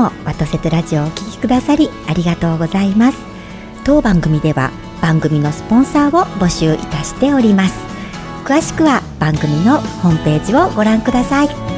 もワトセトラジオをお聞きくださりありがとうございます。当番組では番組のスポンサーを募集いたしております。詳しくは番組のホームページをご覧ください。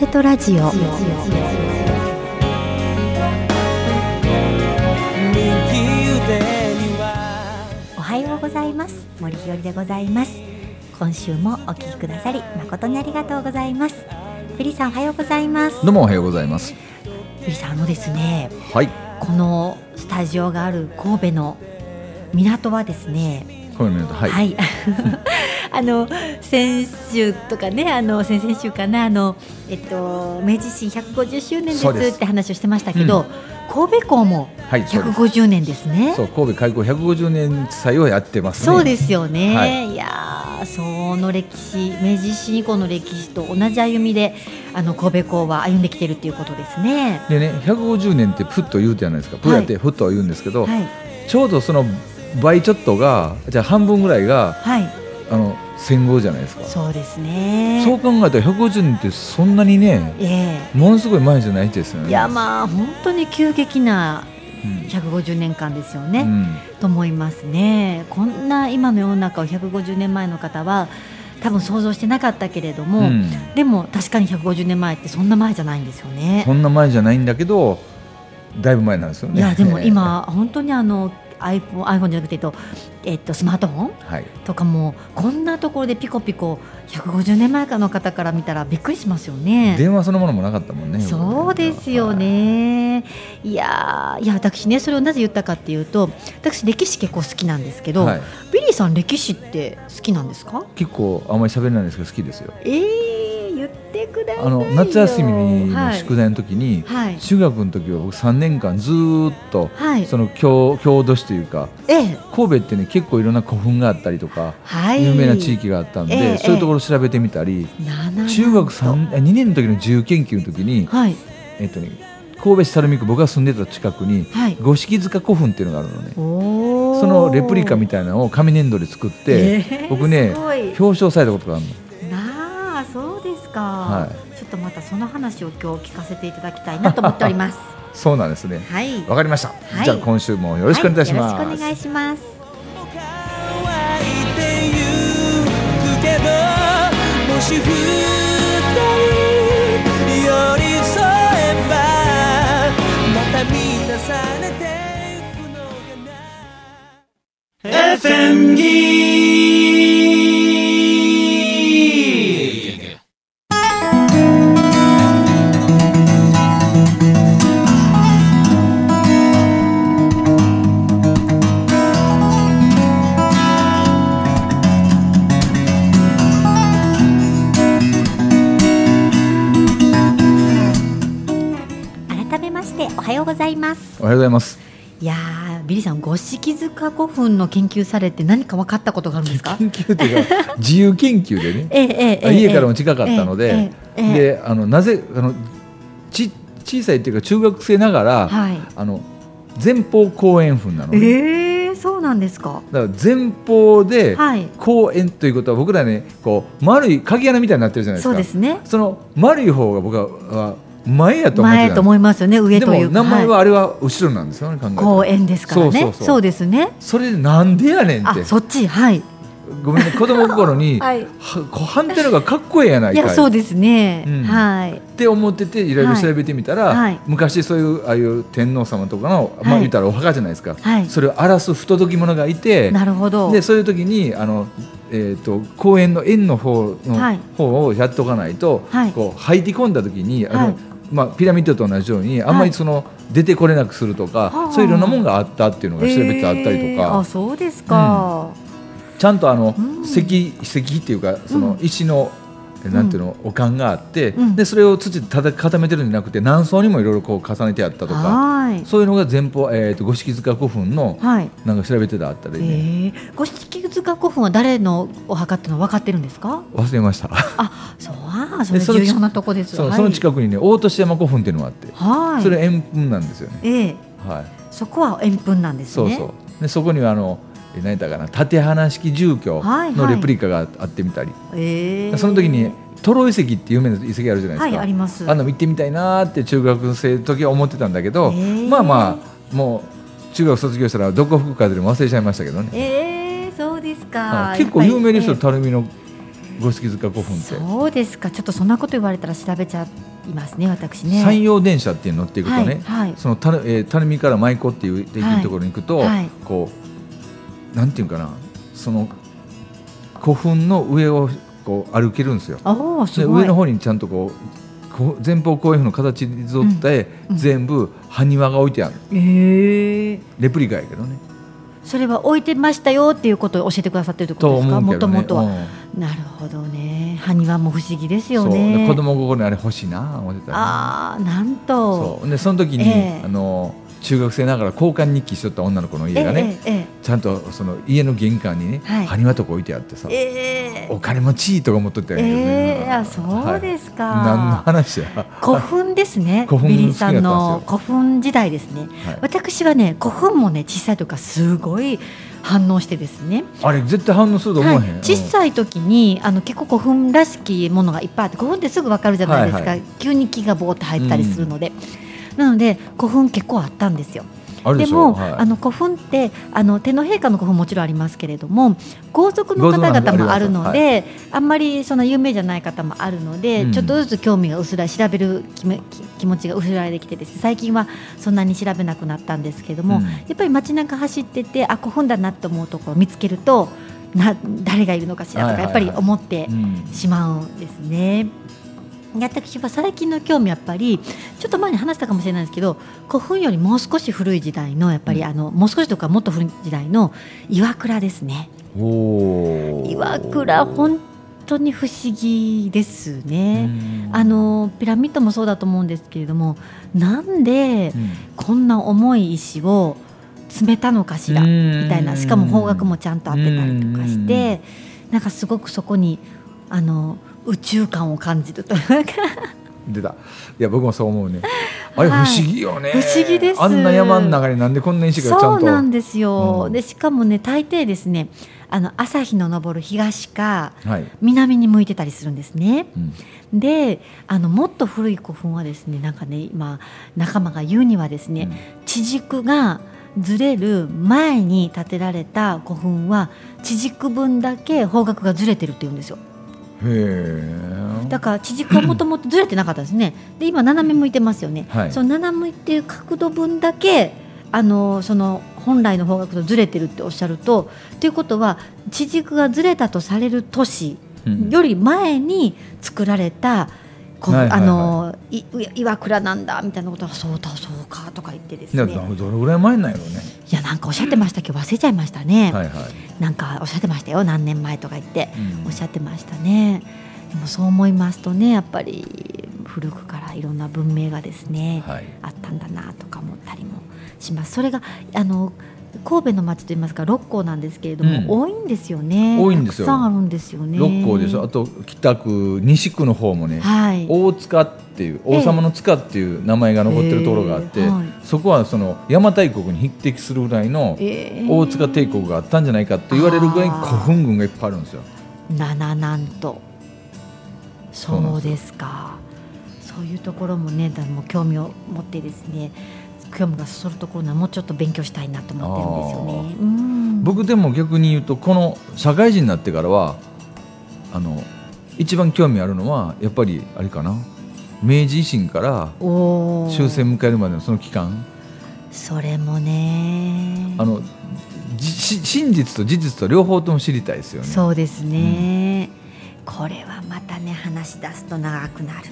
ワトセトラジオおはようございます森日和でございます今週もお聞きくださり誠にありがとうございますフリさんおはようございますどうもおはようございます。フリさんあのですねはい。このスタジオがある神戸の港はですねはい。はい。あの先週とかね、あの先々週かな、あのえっと明治維新150周年ですって話をしてましたけど、神戸港もはいそうです150年ですね。そう神戸開港150年祭をやってますね。そうですよね。、はいやーその歴史明治維新以降の歴史と同じ歩みであの神戸港は歩んできてるっていうことですね。でね150年ってプッと言うじゃないですか。プッやってフッとは言うんですけど、はいちょうどその倍ちょっとがじゃあ半分ぐらいが戦後じゃないですか。そうですね。そう考えたら150年ってそんなにねえものすごい前じゃないですよね。えいやまあ本当に急激なうん150年間ですよね。うんと思いますね。こんな今の世の中を150年前の方は多分想像してなかったけれども、うんでも確かに150年前ってそんな前じゃないんですよねそ。んな前じゃないんだけどだいぶ前なんですよね。いやでも今本当にあの iPhone, iPhone じゃなくて、えっとえっと、スマートフォン？はい。とかもこんなところでピコピコ150年前かの方から見たらびっくりしますよね。電話そのものもなかったもんね。そうですよね。いやーいや私ねそれをなぜ言ったかっていうと私歴史結構好きなんですけど、はいビリーさん歴史って好きなんですか？結構あんまり喋れないんですけど好きですよ。えー、言ってくださいよ。あの夏休みのはい宿題の時に、はい。中学の時は僕3年間ずーっと、はい。その郷郷土史というかええ。神戸ってね結構いろんな古墳があったりとか、はい。有名な地域があったんで、ええそういうところを調べてみたり、中学3 2年の時の自由研究の時に、はい。えっとね、神戸市垂水区僕が住んでた近くに、はい。五色塚古墳っていうのがあるのね。そのレプリカみたいなのを紙粘土で作って、ええ僕ね表彰されたことがあるの。か、はちょっとまたその話を今日聞かせていただきたいなと思っております。そうなんですね。はい。わかりました、い。じゃあ今週もよろしくお願いします。はよろしくお願いします。もし二人寄り添えばまた満たされてゆくのかな FM ギーようございます。おはようございます。いやービリーさん五色塚古墳の研究されて何か分かったことがあるんですか？研究というか 自由研究でね、えええ家からも近かったので、であのなぜあのち小さいっていうか中学生ながら、はい。あの前方後円墳なのね、ええそうなんですか？だから前方ではい。後円ということは僕らねこう丸い鍵穴みたいになってるじゃないですか。そうですね。その丸い方が僕はは前やと前と思いますよね上でという名前ははあれは後ろなんですよね考えたら。い公園ですからね。そうですね。それでなんでやねんって。あそっち。はい。ごめんね。子供心に、はい。はこう反対のがかっこええやないかい。いやそうですね、うん。はい。って思ってていろいろ調べてみたら、はい。はい昔そういうああいう天皇様とかの、まあはい言ったらお墓じゃないですか、はい。それを荒らす不届き者がいてなるほど。でそういう時にあの、えー、と公園の円の方の、はい。方をやっとかないと、はい。こう入り込んだ時にあの、はいまあ、ピラミッドと同じようにあんまりその、出てこれなくするとか、はあそういういろんなものがあったっていうのが調べてあったりとえー。か、あそうですか、ちゃんとあの、うん。石石っていうかそのうん。石のえなんていうの、おかんがあって、うん。でそれを土でただ固めてるんじゃなくて何層にもいろいろこう重ねてあったとかはい。そういうのが前方、えー、と五色塚古墳のはい。なんか調べてたあったりね、ええ五色塚古墳は誰のお墓っていうのは分かってるんですか？忘れました。あそうあそれ重要なとこです。そう、はい。その近くにね大年山古墳っていうのがあって、はい。それ円墳なんですよね、ええ。はい、そこは円墳なんですね。そうそう。でそこにはあのえ何やったかな縦花式住居はいはい。のレプリカがあってみたり、ええ。その時にトロ遺跡っていう有名な遺跡あるじゃないですか、はいあります。あの行ってみたいなーって中学生の時は思ってたんだけど、まあまあもう中学卒業したらどこ吹く風でも忘れちゃいましたけどね、ええそうですか、はい。結構有名ですよ垂水の五色塚古墳って、そうですか。ちょっとそんなこと言われたら調べちゃいますね私ね。山陽電車っていうの乗っていくとね、はいはい。そのたる、えー、垂水から舞子っていう駅のところに行くと、はい。こうなんていうかなその古墳の上をこう歩けるんですよ。で上の方にちゃんとこうこう前方後円墳の形に沿って、うん。全部埴輪が置いてある。ええレプリカやけどね。それは置いてましたよっていうことを教えてくださってるってこととですか？も。ともとは、うん。なるほどね。埴輪も不思議ですよね。子供心にあれ欲しいな思ってたらね、ああなんと。そう。でその時に、ええ。あの中学生ながら交換日記しとった女の子の家がね、ええちゃんとその家の玄関にね、はい。埴輪とか置いてあってさ、ええ。えお金持ちいいとか思っとったんやけどね。えそうですか、はい。何の話や。古墳ですね。古墳ビリーさんの古墳時代ですね、はい。私はね古墳もね小さい時からすごい反応してですね、あれ絶対反応すると思わへん。はい、小さい時にあの結構古墳らしきものがいっぱいあって古墳ってすぐわかるじゃないですか、はいはい。急に木がぼーって入ったりするので、なので古墳結構あったんですよ。ででも、はい。あの古墳ってあの天皇陛下の古墳もちろんありますけれども皇族の方々もあるの豪族の方あで、あんまりその有名じゃない方もあるので、うん。ちょっとずつ興味が薄らい調べる気め気気持ちが薄らいできてですね最近はそんなに調べなくなったんですけども、うん。やっぱり街中走っててあ古墳だなと思うところを見つけるとな誰がいるのかしらとかやっぱり思ってうん。しまうんですね。で私は最近の興味やっぱりちょっと前に話したかもしれないですけど古墳よりもう少し古い時代のやっぱり、うん。あのもう少しとかもっと古い時代の岩倉ですね。岩倉本当に不思議ですうね、ん。あのピラミッドもそうだと思うんですけれどもなんでうん。こんな重い石を詰めたのかしらうん。みたいなしかも方角もちゃんと合ってたりとかしてなんかすごくそこにあの宇宙感を感じるというか。出た。いや僕もそう思うね。あれ不はい。思議よね、不思議です。あんな山の中になんでこんな石がちゃそんと。うなんですよ、うん。でしかもね大抵ですねあの朝日の昇る東かはい、南に向いてたりするんですね。うん。であのもっと古い古墳はですねなんかね今仲間が言うにはですね、地軸がずれる前に建てられた古墳は地軸分だけ方角がずれてるって言うんですよだから地軸はもともとずれてなかったですね。で今斜め向いてますよね、はい。その斜め向いてる角度分だけあのその本来の方角とずれてるっておっしゃるとということは地軸がずれたとされる都市うんより前に作られた、こうはいはいはい。あのい岩倉なんだみたいなことはそうだそうかとか言ってですいやねどれぐらい前なんやろうね。いやなんかおっしゃってましたけど忘れちゃいましたね、はいはい、なんかおっしゃってましたよ何年前とか言って。うん。おっしゃってましたね。でもそう思いますとねやっぱり古くからいろんな文明がですね、はい。あったんだなとか思ったりもします。それがあの神戸の町といいますか六甲なんですけれども、うん。多いんですよね。多いんですよ。たくさんあるんですよね。六甲でしょあと北区西区の方もね、はい。大塚っていう王様の塚っていう名前が残ってるところがあって、ええ。はい。そこはその邪馬台国に匹敵するぐらいのえー大塚帝国があったんじゃないかと言われるぐらい古墳群がいっぱいあるんですよ。七なんと。そうなんですそうですか。そういうところもねだもう興味を持ってですね興味がそそるところなもうちょっと勉強したいなと思ってるんですよね。僕でも逆に言うとこの社会人になってからはあの一番興味あるのはやっぱりあれかな明治維新から終戦迎えるまでのその期間それもねあの真実と事実と両方とも知りたいですよね。そうですね、これはまたね話し出すと長くなる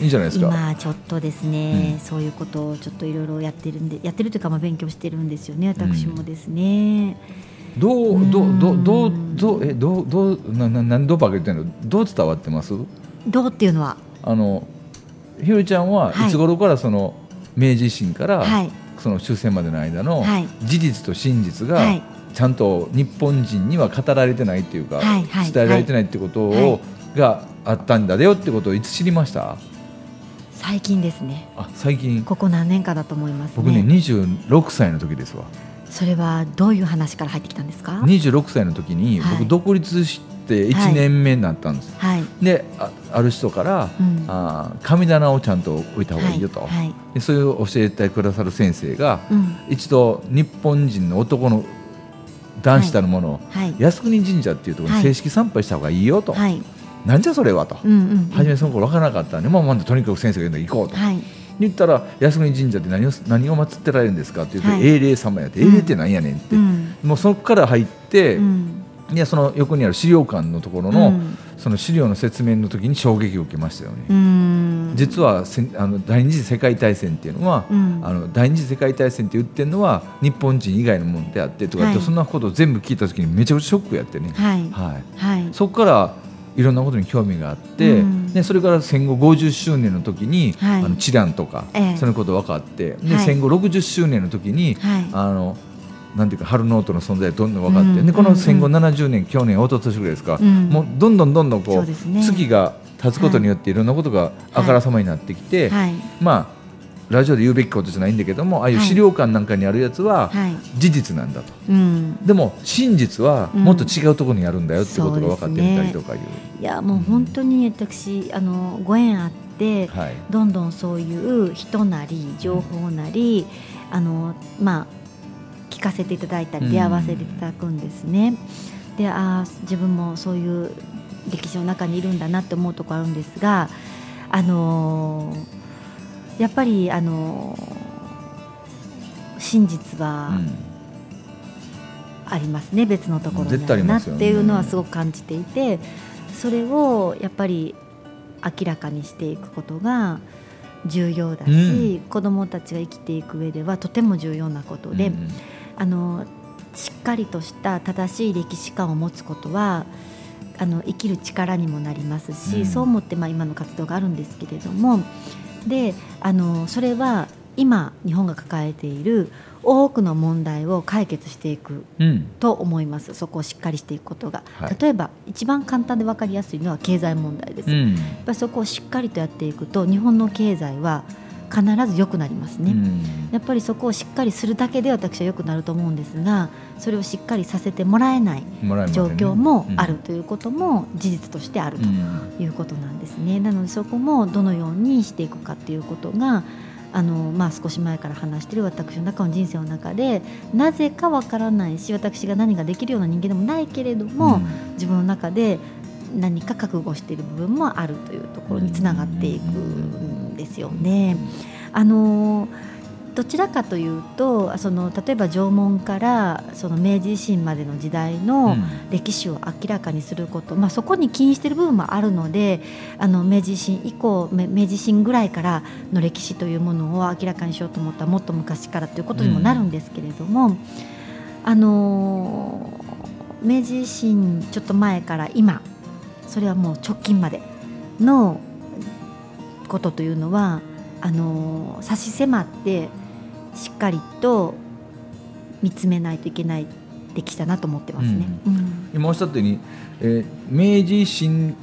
いいんじゃないですか。今ちょっとですね、うん。そういうことをちょっといろいろやってるんでやってるというかまあ勉強してるんですよね私もですね、どうどうどうどううん。どうえどうどうなな何どうばっかり言ってんの？どう伝わってます？どうっていうのは？あのひろりちゃんははい。いつ頃からその明治維新から、はい。その終戦までの間のはい。事実と真実がはい。ちゃんと日本人には語られてないっていうか、はいはい。伝えられてないってことを、はい。があったんだよってことをいつ知りました？最近ですね。あ最近。ここ何年かだと思いますね。僕ね26歳の時ですわ。それはどういう話から入ってきたんですか？26歳の時にはい。僕独立して1年目になったんです、はい、であある人から、うん。あー神棚をちゃんと置いた方がいいよと、はい。はい。でそれを教えてくださる先生がうん。一度日本人の男の男子たるものを、はい。靖国神社っていうところに正式参拝した方がいいよと、はいなんじゃそれはと、うんうんうん。初めその頃分からなかったんで、まあ、まあとにかく先生が言うので行こうと、はい。言ったら靖国神社って何を何を祀ってられるんですかって言うと、はい。英霊様やって、うん。英霊ってなんやねんって、うん。もうそこから入って、うん。いやその横にある資料館のところの、うん。その資料の説明の時に衝撃を受けましたよね。うん。実はあの第二次世界大戦っていうのは、うん。あの第二次世界大戦って言ってるのは日本人以外のものであってとかって、はい。そんなことを全部聞いた時にめちゃくちゃショックやってね、はい。はい、はい。そこからいろんなことに興味があって、うん。でそれから戦後50周年の時に、はい。あのチランとか、ええ。そういうこと分かってで、はい。戦後60周年の時に、はい。あのなんていうか春ノートの存在がどんどん分かって、うん。でこの戦後うん70年、去年一昨年ぐらいですか、うん。もうどんどんどんどんこそうね月が経つことによっていろんなことがあからさまになってきて、はいまあラジオで言うべきことじゃないんだけどもああいうはい資料館なんかにあるやつははい。事実なんだと、うん。でも真実はうん。もっと違うところにあるんだよってことが分かってみたりとかいう。いやもう本当に私あのご縁あってはい。どんどんそういう人なり情報なりあのまあ聞かせていただいたりうん。出会わせていただくんですね。であー自分もそういう歴史の中にいるんだなって思うところあるんですがあのーやっぱりあのー真実はありますね、別のところにありなっていうのはすごく感じていてそれをやっぱり明らかにしていくことが重要だし、子どもたちが生きていく上ではとても重要なことで、うんうん。あのしっかりとした正しい歴史観を持つことはあの生きる力にもなりますし、うん。そう思ってまあ今の活動があるんですけれどもであのそれは今日本が抱えている多くの問題を解決していくうん。と思います。そこをしっかりしていくことが、はい。例えば一番簡単で分かりやすいのは経済問題です、やっうんぱりそこをしっかりとやっていくと日本の経済は必ず良くなりますね、うん。やっぱりそこをしっかりするだけで私は良くなると思うんですがそれをしっかりさせてもらえない状況もあるということも事実としてあるとうん。いうことなんですね。なのでそこもどのようにしていくかっていうことがあの、まあ、少し前から話している私の中の人生の中でなぜかわからないし私が何ができるような人間でもないけれども、うん。自分の中で何か覚悟している部分もあるというところにつながっていくんですよね。あのどちらかというとその例えば縄文からその明治維新までの時代の歴史を明らかにすること、まあ、そこに起因している部分もあるのであの明治維新以降め明治維新ぐらいからの歴史というものを明らかにしようと思ったらもっと昔からということにもなるんですけれども、あの明治維新ちょっと前から今それはもう直近までのことというのはあの差し迫ってしっかりと見つめないといけない歴史だなと思ってますね。うん今おっしゃったように、えー明治維新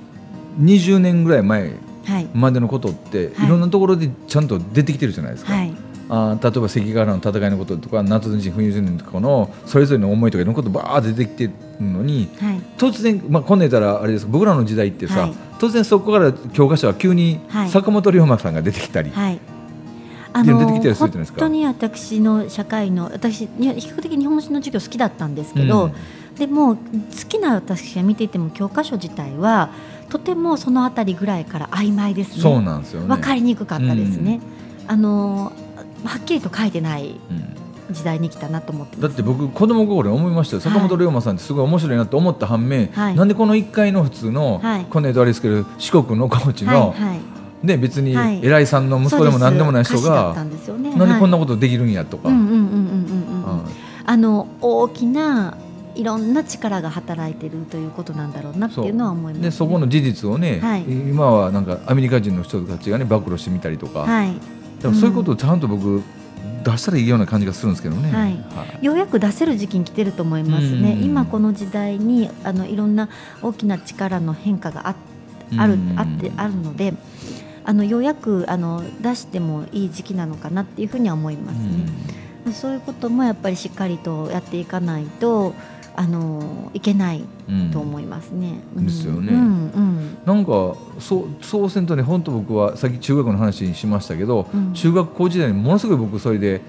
20年ぐらい前はいまでのことって、はいい、ろんなところでちゃんと出てきてるじゃないですか。はいあー例えば関ヶ原の戦いのこととか夏の陣冬の陣とかのそれぞれの思いとかいろんなことばーって出てきてるのにはい突然、まあ、こんなん言ったらあれです僕らの時代ってさ、はい突然そこから教科書は急にはい坂本龍馬さんが出てきたり、はい。あ出てきたりするじゃないですか本当に私の社会の私に比較的日本史の授業好きだったんですけど、うんでも好きな私が見ていても教科書自体はとてもそのあたりぐらいから曖昧ですね。そうなんですよね。分かりにくかったですね。あのはっきりと書いてないうん時代に来たなと思って。だって僕子供心に思いましたよ、坂本龍馬さんってすごい面白いなと思った反面、はい。なんでこの1階の普通の、はい。こんな言うとあれですけど四国の高知の、はいはい、ね、別にはい。偉いさんの息子でも何でもない人が、ね。なんでこんなこことできるんやとか、あの大きないろんな力が働いてるということなんだろうなっていうのは思います、ね、でそこの事実をね、はい。今はなんかアメリカ人の人たちがね暴露してみたりとか、はい。でもそういうことをちゃんと僕出したらいいような感じがするんですけどね。はい。ようやく出せる時期に来てると思いますね、うん。今この時代にあのいろんな大きな力の変化がああるうん。あってあるのであのようやくあの出してもいい時期なのかなっていうふうには思いますね、そういうこともやっぱりしっかりとやっていかないとあのいけないうん。と思いますね。うん。ですよね。うんうん。なんかそうそうせんとね本当僕はさっき中学の話にしましたけど、うん。中学校時代にものすごい僕それで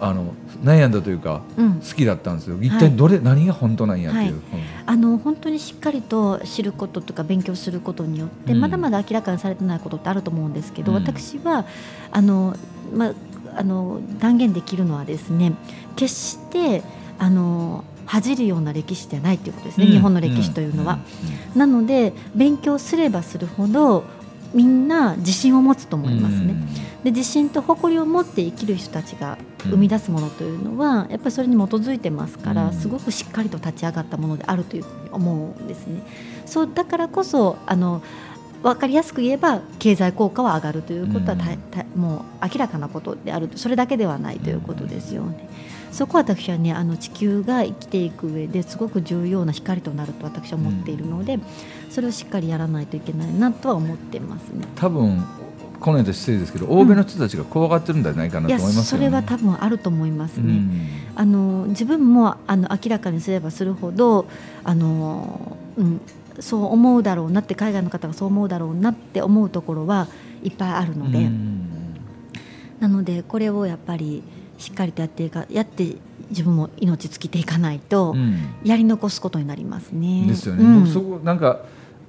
あの悩んだというかうん。好きだったんですよ。一体どれ、何が本当なんやっていう、はい。あの本当にしっかりと知ることとか勉強することによって、うん。まだまだ明らかにされてないことってあると思うんですけど、うん。私はあの、まあ、あの断言できるのはですね決してあの恥じるような歴史ではないということですね、うん日本の歴史というのは。なので勉強すればするほどみんな自信を持つと思いますね。で自信と誇りを持って生きる人たちが生み出すものというのは、やっぱりそれに基づいてますから、うんすごくしっかりと立ち上がったものであるというふうに思うんですね。そうだからこそあの分かりやすく言えば経済効果は上がるということはた、たもう明らかなことであるそれだけではないということですよね。そこは私はねあの地球が生きていく上ですごく重要な光となると私は思っているので、それをしっかりやらないといけないなとは思ってますね。多分この間失礼ですけど欧米の人たちが怖がってるんじゃないかないとや思いますよね。それは多分あると思いますね。うんあの自分もあの明らかにすればするほどあの、うん、そう思うだろうなって海外の方がそう思うだろうなって思うところはいっぱいあるので、うんなのでこれをやっぱりしっかりとやっていかやって自分も命尽きていかないと、うん。やり残すことになりますね。ですよね、うん。僕そこなんか、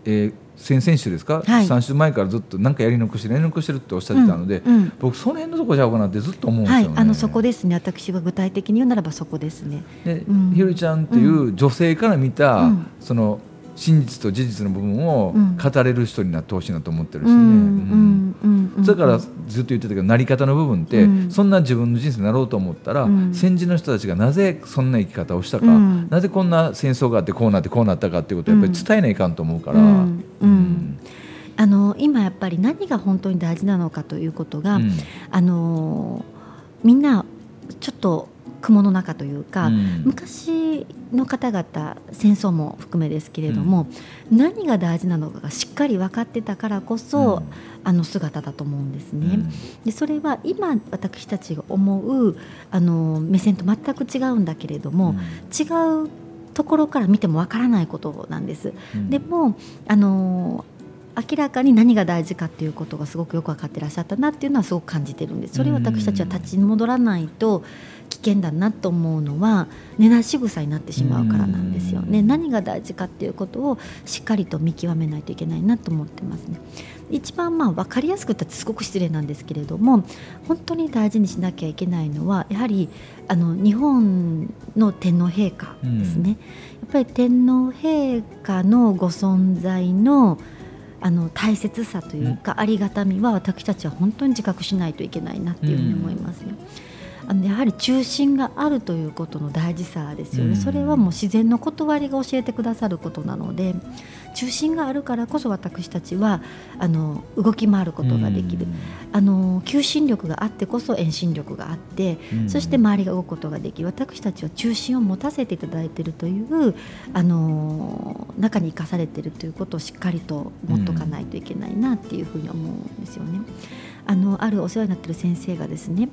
えー先々週ですか、はい。3週前からずっとなんかやり残してやり残してるっておっしゃってたので、うんうん。僕その辺のとこちゃうかなってずっと思うんですよね。はい、あのそこですね。私が具体的に言うならばそこですね。で、うん。ひろりちゃんっていう女性から見た、うん。その真実と事実の部分をうん。語れる人になってほしいなと思ってるしね。だからずっと言ってたけどなり方の部分って、うん。そんな自分の人生になろうと思ったら、うん。先人の人たちがなぜそんな生き方をしたか、うん。なぜこんな戦争があってこうなってこうなったかっていうことをやっぱり伝えないかんと思うから。あの今やっぱり何が本当に大事なのかということが、うん。あのみんなちょっと雲の中というか、うん。昔の方々戦争も含めですけれども、何が大事なのかがしっかり分かってたからこそ、あの姿だと思うんですね。でそれは今私たちが思うあの目線と全く違うんだけれども、違うところから見てもわからないことなんです。うん。でもあの明らかに何が大事かっていうことがすごくよく分かってらっしゃったなっていうのはすごく感じてるんです。それを私たちは立ち戻らないと危険だなと思うのは根なし草になってしまうからなんですよね。うん。何が大事かっていうことをしっかりと見極めないといけないなと思ってますね。一番まあ分かりやすく言ったってすごく失礼なんですけれども本当に大事にしなきゃいけないのはやはりあの日本の天皇陛下ですね、やっぱり天皇陛下のご存在のあの大切さというか、ありがたみは私たちは本当に自覚しないといけないなっていうふうに思いますね。あのやはり中心があるということの大事さですよね、うん。それはもう自然の断りが教えてくださることなので中心があるからこそ私たちはあの動き回ることができる、あの求心力があってこそ遠心力があって、うん。そして周りが動くことができる。私たちは中心を持たせていただいているというあの中に生かされているということをしっかりと持っとかないといけないなっていうふうに思うんですよね。あのあるお世話になっている先生がですね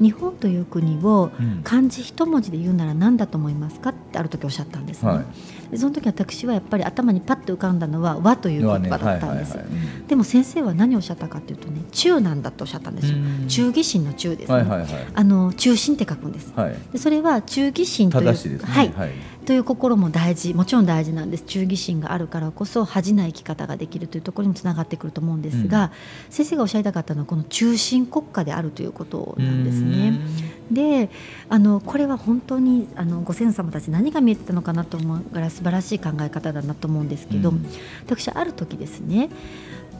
日本という国をうん。漢字一文字で言うなら何だと思いますかってある時おっしゃったんですね。はい。でその時私はやっぱり頭にパッと浮かんだのは和という言葉だったんです。でも先生は何をおっしゃったかというとね中なんだとおっしゃったんですよ。うん。忠義心の忠ですね。はいはいはい。あの中心って書くんです。はい。でそれは忠義心という正しいですね。はい、はいという心も大事もちろん大事なんです。忠義心があるからこそ恥じない生き方ができるというところにもつながってくると思うんですが、先生がおっしゃりたかったのはこの中心国家であるということなんですね。であのこれは本当にあのご先祖様たち何が見えてたのかなと思うから素晴らしい考え方だなと思うんですけど、うん。私ある時ですね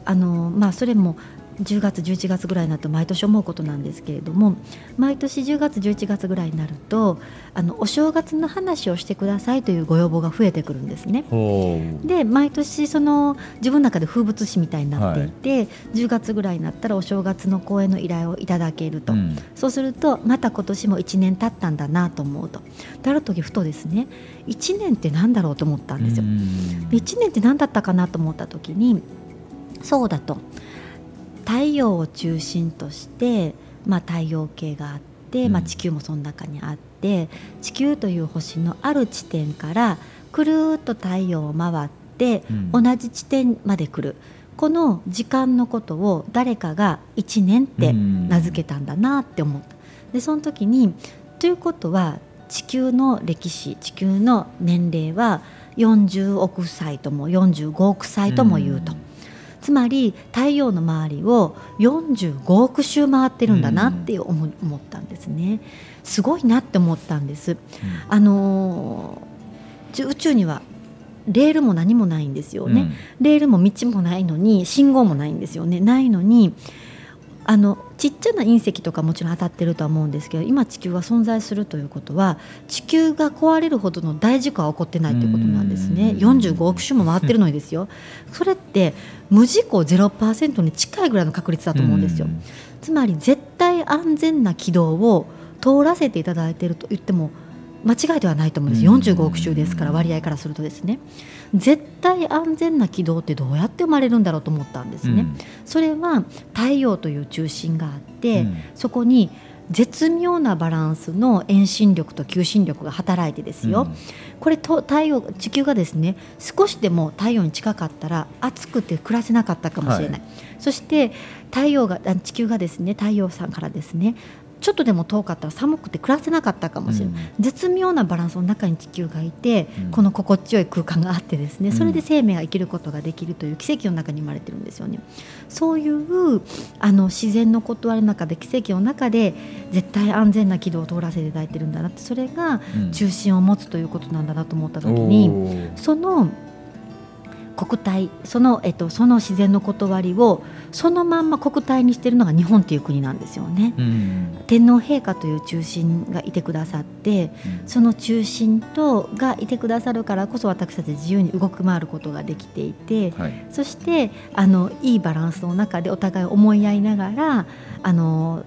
あの、まあ、それも10月11月ぐらいになると毎年思うことなんですけれども毎年10月11月ぐらいになるとあのお正月の話をしてくださいというご要望が増えてくるんですね。ほで毎年その自分の中で風物詩みたいになっていて、10月ぐらいになったらお正月の公演の依頼をいただけると、うん。そうするとまた今年も1年経ったんだなと思うと。である時ふとですね1年って何だろうと思ったんですよ。うん。で1年って何だったかなと思った時にそうだと太陽を中心として、まあ、太陽系があって、うん。まあ、地球もその中にあって地球という星のある地点からくるーっと太陽を回って、うん。同じ地点まで来る。この時間のことを誰かが1年って名付けたんだなって思った。でその時にということは地球の歴史地球の年齢は40億歳とも45億歳とも言うと、うんつまり太陽の周りを45億周回ってるんだなって思ったんですね。すごいなって思ったんです。あの宇宙にはレールも何もないんですよね、レールも道もないのに信号もないんですよね。ないのにあのちっちゃな隕石とかもちろん当たってるとは思うんですけど今地球が存在するということは地球が壊れるほどの大事故は起こってないということなんですね。うん。45億周も回ってるのにですよ。それって無事故0%に近いぐらいの確率だと思うんですよ。うん。つまり絶対安全な軌道を通らせていただいていると言っても間違いではないと思うんです。うん。45億周ですから割合からするとですね。絶対安全な軌道ってどうやって生まれるんだろうと思ったんですね、それは太陽という中心があって、うん。そこに絶妙なバランスの遠心力と求心力が働いてですよ、これと太陽地球がですね少しでも太陽に近かったら暑くて暮らせなかったかもしれない、そして太陽があ地球がですね太陽さんからですねちょっとでも遠かったら寒くて暮らせなかったかもしれない、絶妙なバランスの中に地球がいて、うん。この心地よい空間があってですねうん。それで生命が生きることができるという奇跡の中に生まれてるんですよね。そういうあの自然の断りの中で奇跡の中で絶対安全な軌道を通らせていただいてるんだなってそれがうん。中心を持つということなんだなと思った時に、その国体その,、えっと、その自然の断りをそのまんま国体にしているのが日本という国なんですよね。うん。天皇陛下という中心がいてくださってその中心とがいてくださるからこそ私たち自由に動き回ることができていてはい。そしてあのいいバランスの中でお互い思い合いながらあの、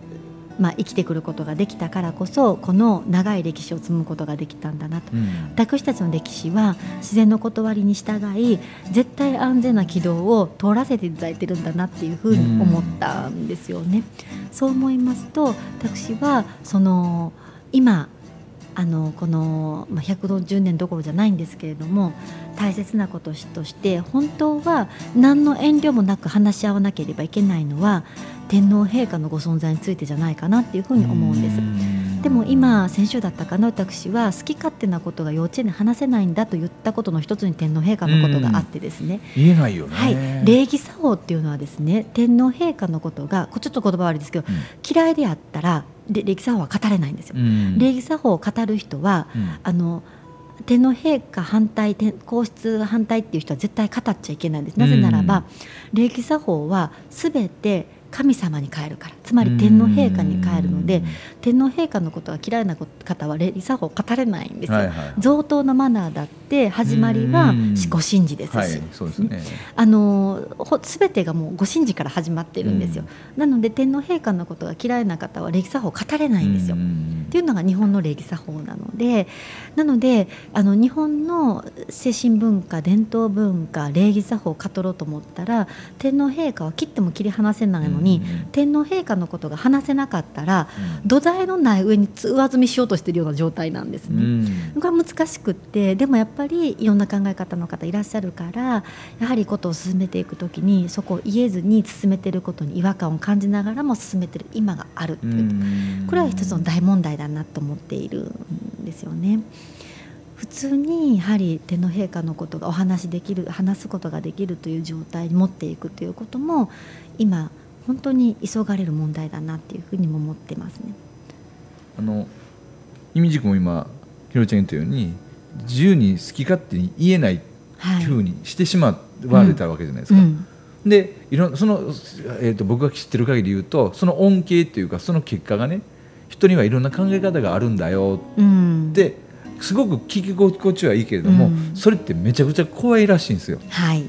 まあ、生きてくることができたからこそこの長い歴史を積むことができたんだなと。うん私たちの歴史は自然の断りに従い絶対安全な軌道を通らせていただいてるんだなっていうふうに思ったんですよね。そう思いますと私はその今あのこの、まあ、110年どころじゃないんですけれども大切なこととして本当は何の遠慮もなく話し合わなければいけないのは天皇陛下のご存在についてじゃないかなっていうふうに思うんです。でも今先週だったかな私は好き勝手なことが幼稚園で話せないんだと言ったことの一つに天皇陛下のことがあってですね、言えないよね。はい、礼儀作法っていうのはですね天皇陛下のことがこちょっと言葉悪いですけどうん。嫌いであったらで礼儀作法は語れないんですよ。うん。礼儀作法を語る人はうん。あの天皇陛下反対天皇室反対っていう人は絶対語っちゃいけないんです。なぜならば、礼儀作法はすべて神様に変えるから。つまり天皇陛下に変えるので天皇陛下のことが嫌いな方は礼儀作法を語れないんですよ、はいはい贈答のマナーだって始まりはうん。ご神事です。し、はいそうですね。あのほ全てがもうご神事から始まってるんですよ、なので天皇陛下のことが嫌いな方は礼儀作法を語れないんですよ、うん。っていうのが日本の礼儀作法なのでなのであの日本の精神文化伝統文化礼儀作法を語ろうと思ったら天皇陛下は切っても切り離せないのに、うん。天皇陛下のことが話せなかったら土台のない上に上積みしようとしているような状態なんですうね。ん。これは難しくってでもやっぱりいろんな考え方の方いらっしゃるからやはりことを進めていくときにそこを言えずに進めていることに違和感を感じながらも進めている今があるってう。いう、ん。これは一つの大問題だなと思っているんですよね。普通にやはり天皇陛下のことがお話しできる話すことができるという状態に持っていくということも今本当に急がれる問題だなっていうふうにも思ってますね。あの意味軸も今ひろちゃん言ったように自由に好き勝手に言えないってはい。いうふうにしてしまわれたわけじゃないですか、うんでいろんその、えー、と僕が知ってる限り言うとその恩恵っていうかその結果がね人にはいろんな考え方があるんだようん。ってすごく聞き心地はいいけれども、うん。それってめちゃくちゃ怖いらしいんですよ。はい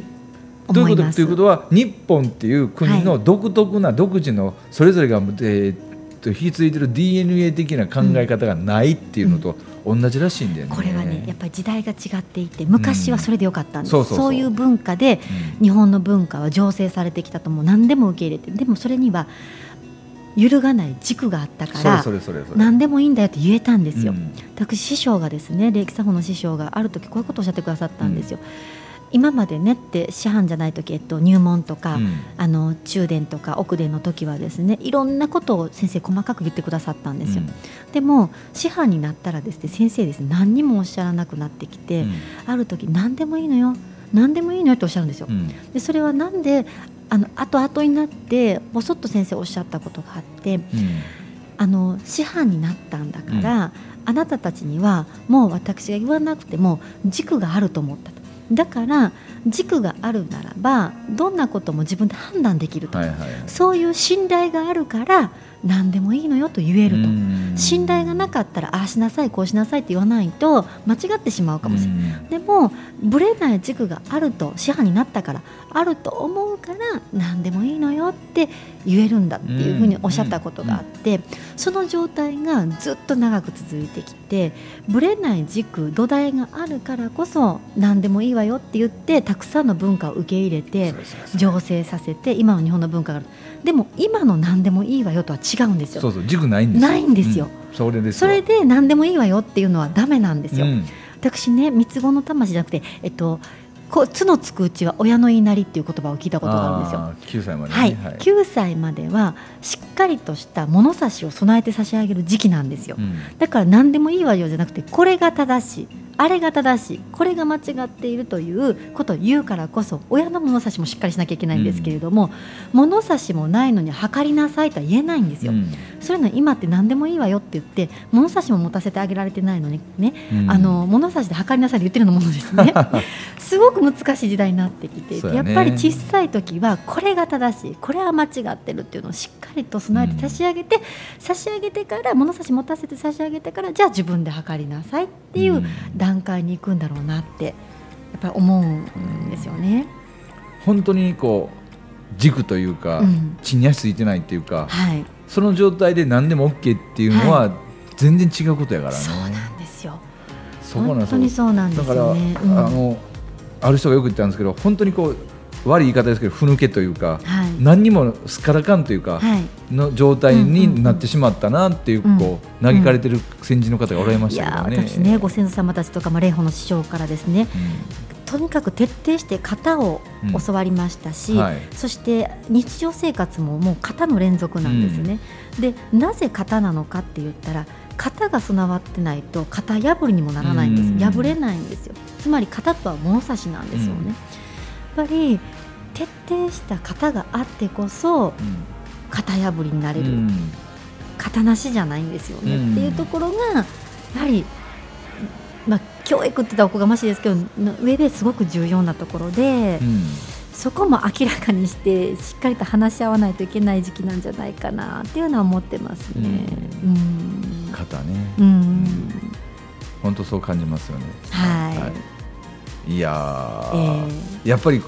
ということ？いうことは日本っていう国はの独特な独自のそれぞれが、えーと引き継いでる DNA 的な考え方がないっていうのと同じらしいんだよね。これはねやっぱり時代が違っていて昔はそれでよかったんです、そうそうそう。いう文化で日本の文化は醸成されてきたともう何でも受け入れてでもそれには揺るがない軸があったから何でもいいんだよって言えたんですよ、うん。私師匠がですね礼儀作法の師匠がある時こういうことをおっしゃってくださったんですよ、今までねって師範じゃない時、えっと、入門とか、うん。あの中殿とか奥殿の時はですねいろんなことを先生細かく言ってくださったんですよ、でも師範になったらですね先生ですね何にもおっしゃらなくなってきて、うん。ある時何でもいいのよ何でもいいのよっておっしゃるんですよ、うん。でそれはなんであの後々になってぼそっと先生おっしゃったことがあってうん。あの師範になったんだから、あなたたちにはもう私が言わなくても軸があると思ったとだから軸があるならばどんなことも自分で判断できると、はいはいそういう信頼があるから何でもいいのよと言えると、うん。信頼がなかったらああしなさいこうしなさいって言わないと間違ってしまうかもしれない。うん。でもぶれない軸があると師範になったからあると思うから何でもいいのよって言えるんだっていうふうにおっしゃったことがあってその状態がずっと長く続いてきてぶれない軸土台があるからこそ何でもいいわよって言ってたくさんの文化を受け入れて醸成させて今の日本の文化があるでも今の何でもいいわよとは違うんですよ。そうそう軸ないんですよ。ないんですよ。うん。それですそれで何でもいいわよっていうのはダメなんですよ、うん。私ね三つ子の魂じゃなくて、えっと、こうつのつくうちは親の言いなりっていう言葉を聞いたことがあるんですよ。あー9歳までね。はい、9歳まではしっかりとした物差しを備えて差し上げる時期なんですよ、うん。だから何でもいいわよじゃなくてこれが正しいあれが正しいこれが間違っているということを言うからこそ親の物差しもしっかりしなきゃいけないんですけれども、物差しもないのに測りなさいとは言えないんですよ、うん。そういうの今って何でもいいわよって言って物差しも持たせてあげられてないのにね、うん。あの物差しで測りなさいって言ってるようなものですね すごく難しい時代になってきてね。やっぱり小さい時はこれが正しいこれは間違ってるっていうのをしっかりと備えて差し上げて、差し上げてから物差し持たせて差し上げてからじゃあ自分で測りなさいっていううん。段階に行くんだろうなってやっぱり思うんですよね。本当にこう軸というか、うん。地に足ついてないっていうかはい、その状態で何でも OK っていうのは全然違うことやからね、そうなんですよ。本当にそうなんですだから、よね。うん。あのある人がよく言ったんですけど本当にこう悪い言い方ですけどふぬけというか、はい。何にもすっからかんというか、はい。の状態うんうんうんになってしまったなっていう,、うん。こう嘆かれてる先人の方がおられましたけどね。私ねご先祖様たちとか、まあ、霊法の師匠からですねとにかく徹底して型をうん教わりましたし、はい。そして日常生活ももう型の連続なんですね、でなぜ型なのかって言ったら型が備わってないと型破りにもならないんです、うん。破れないんですよつまり型とは物差しなんですよね、うん。やっぱり徹底した型があってこそ型破りになれる、うん。型なしじゃないんですよね、うん。っていうところがやはり、まあ、教育って言ったらおこがましいですけどの上ですごく重要なところで、うん。そこも明らかにしてしっかりと話し合わないといけない時期なんじゃないかなっていうのは思ってますね。うん。肩ね、うん。本当そう感じますよね。はい。い、いやえー、ーやっぱり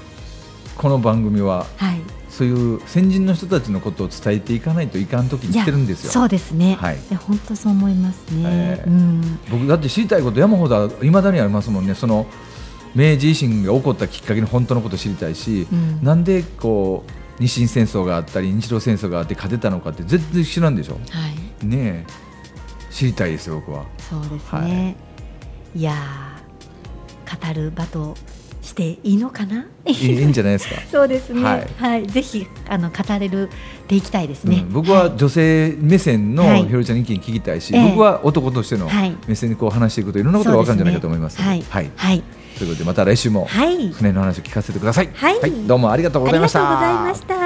この番組ははい。そういう先人の人たちのことを伝えていかないといかん時に来てるんですよ。そうですね、はい。いや本当そう思いますね。えーうん。僕だって知りたいこと山ほどいまだにありますもんね。その明治維新が起こったきっかけの本当のことを知りたいし、うん。なんでこう日清戦争があったり日露戦争があって勝てたのかって全然知らんでしょはい。ねえ。知りたいですよ僕は。そうですね。い、やー語る場としていいのかな？いいんじゃないですか、そうですね。ははい。い、ぜひあの語れるでいきたいですね。うん僕は女性目線のはい。ひろりちゃんの意見聞きたいし、ええ。僕は男としてのはい。目線でこう話していくといろんなことが分かるんじゃないかと思います。はい、はい。はい、ということでまた来週もはい、船の話を聞かせてください、はい。どうもありがとうございました。ありがとうございました。